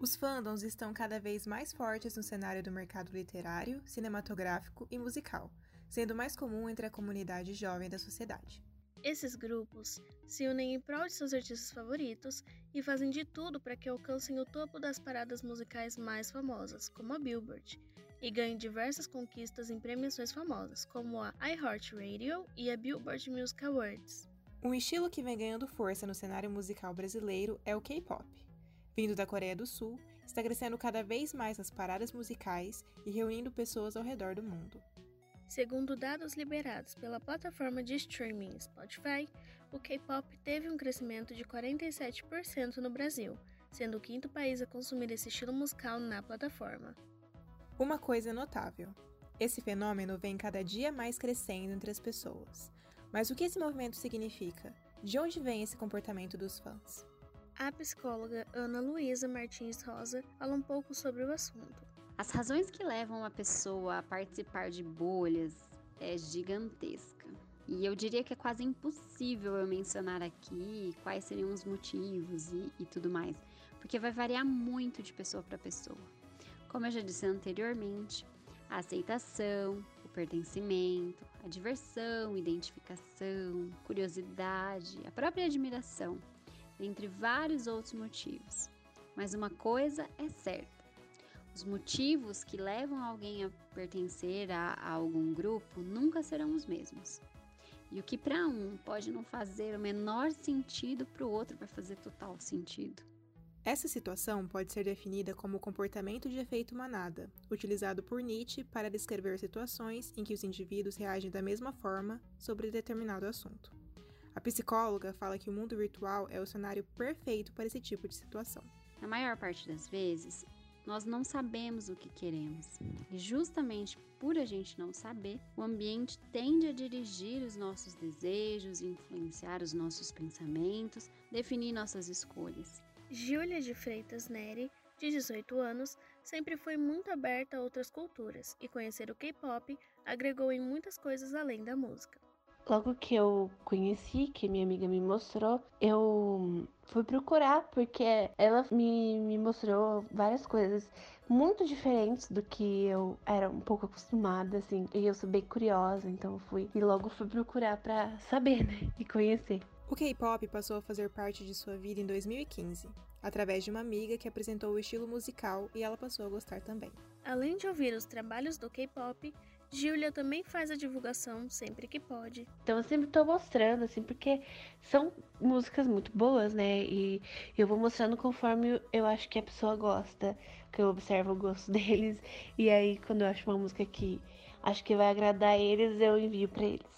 Os fandoms estão cada vez mais fortes no cenário do mercado literário, cinematográfico e musical, sendo mais comum entre a comunidade jovem da sociedade. Esses grupos se unem em prol de seus artistas favoritos e fazem de tudo para que alcancem o topo das paradas musicais mais famosas, como a Billboard, e ganhem diversas conquistas em premiações famosas, como a iHeartRadio e a Billboard Music Awards. Um estilo que vem ganhando força no cenário musical brasileiro é o K-pop vindo da Coreia do Sul, está crescendo cada vez mais nas paradas musicais e reunindo pessoas ao redor do mundo. Segundo dados liberados pela plataforma de streaming Spotify, o K-pop teve um crescimento de 47% no Brasil, sendo o quinto país a consumir esse estilo musical na plataforma. Uma coisa notável: esse fenômeno vem cada dia mais crescendo entre as pessoas. Mas o que esse movimento significa? De onde vem esse comportamento dos fãs? A psicóloga Ana Luísa Martins Rosa fala um pouco sobre o assunto. As razões que levam uma pessoa a participar de bolhas é gigantesca. E eu diria que é quase impossível eu mencionar aqui quais seriam os motivos e, e tudo mais, porque vai variar muito de pessoa para pessoa. Como eu já disse anteriormente, a aceitação, o pertencimento, a diversão, identificação, curiosidade, a própria admiração entre vários outros motivos. Mas uma coisa é certa: os motivos que levam alguém a pertencer a, a algum grupo nunca serão os mesmos. E o que para um pode não fazer o menor sentido, para o outro vai fazer total sentido. Essa situação pode ser definida como comportamento de efeito manada, utilizado por Nietzsche para descrever situações em que os indivíduos reagem da mesma forma sobre determinado assunto. A psicóloga fala que o mundo virtual é o cenário perfeito para esse tipo de situação. Na maior parte das vezes, nós não sabemos o que queremos. E justamente por a gente não saber, o ambiente tende a dirigir os nossos desejos, influenciar os nossos pensamentos, definir nossas escolhas. Júlia de Freitas Neri, de 18 anos, sempre foi muito aberta a outras culturas e conhecer o K-pop agregou em muitas coisas além da música. Logo que eu conheci, que minha amiga me mostrou, eu fui procurar porque ela me, me mostrou várias coisas muito diferentes do que eu era um pouco acostumada, assim. E eu sou bem curiosa, então fui e logo fui procurar para saber, né, e conhecer. O K-pop passou a fazer parte de sua vida em 2015, através de uma amiga que apresentou o estilo musical e ela passou a gostar também. Além de ouvir os trabalhos do K-pop, Júlia também faz a divulgação sempre que pode. Então eu sempre tô mostrando, assim, porque são músicas muito boas, né? E eu vou mostrando conforme eu acho que a pessoa gosta, que eu observo o gosto deles. E aí, quando eu acho uma música que acho que vai agradar eles, eu envio para eles.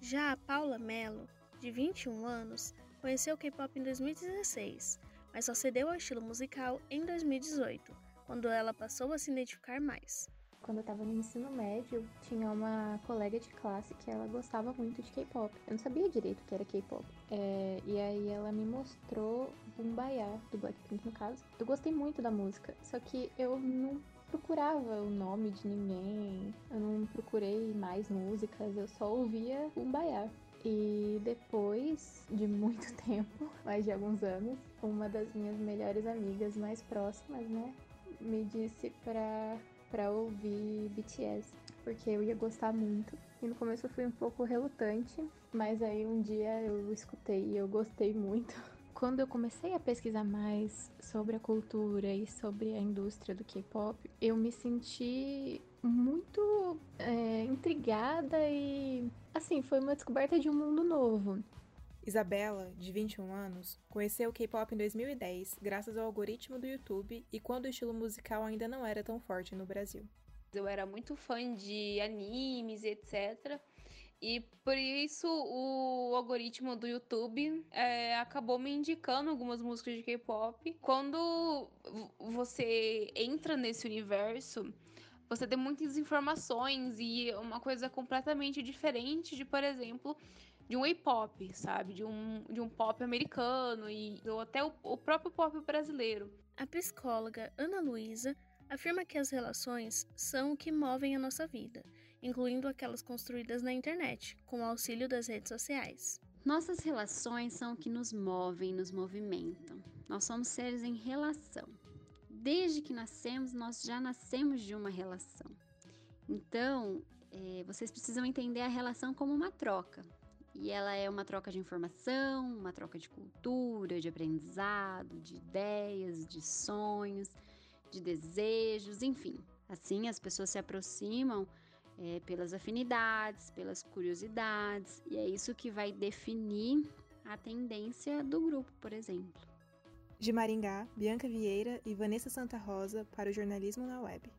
Já a Paula Mello, de 21 anos, conheceu o K-pop em 2016, mas só cedeu ao estilo musical em 2018, quando ela passou a se identificar mais. Quando eu tava no ensino médio, tinha uma colega de classe que ela gostava muito de K-pop. Eu não sabia direito o que era K-pop. É, e aí ela me mostrou Bumbaya, do Blackpink no caso. Eu gostei muito da música, só que eu não procurava o nome de ninguém, eu não procurei mais músicas, eu só ouvia Bumbaya. E depois de muito tempo, mais de alguns anos, uma das minhas melhores amigas mais próximas, né, me disse pra para ouvir BTS, porque eu ia gostar muito. E no começo eu fui um pouco relutante, mas aí um dia eu escutei e eu gostei muito. Quando eu comecei a pesquisar mais sobre a cultura e sobre a indústria do K-pop, eu me senti muito é, intrigada e assim foi uma descoberta de um mundo novo. Isabela, de 21 anos, conheceu o K-pop em 2010 graças ao algoritmo do YouTube e quando o estilo musical ainda não era tão forte no Brasil. Eu era muito fã de animes etc. E por isso o algoritmo do YouTube é, acabou me indicando algumas músicas de K-pop. Quando você entra nesse universo, você tem muitas informações e uma coisa completamente diferente de, por exemplo, de um K-pop, sabe? De um, de um pop americano e ou até o, o próprio pop brasileiro. A psicóloga Ana Luísa afirma que as relações são o que movem a nossa vida, incluindo aquelas construídas na internet, com o auxílio das redes sociais. Nossas relações são o que nos movem, nos movimentam. Nós somos seres em relação. desde que nascemos, nós já nascemos de uma relação. Então, é, vocês precisam entender a relação como uma troca. E ela é uma troca de informação, uma troca de cultura, de aprendizado, de ideias, de sonhos, de desejos, enfim. Assim, as pessoas se aproximam é, pelas afinidades, pelas curiosidades, e é isso que vai definir a tendência do grupo, por exemplo. De Maringá, Bianca Vieira e Vanessa Santa Rosa para o Jornalismo na Web.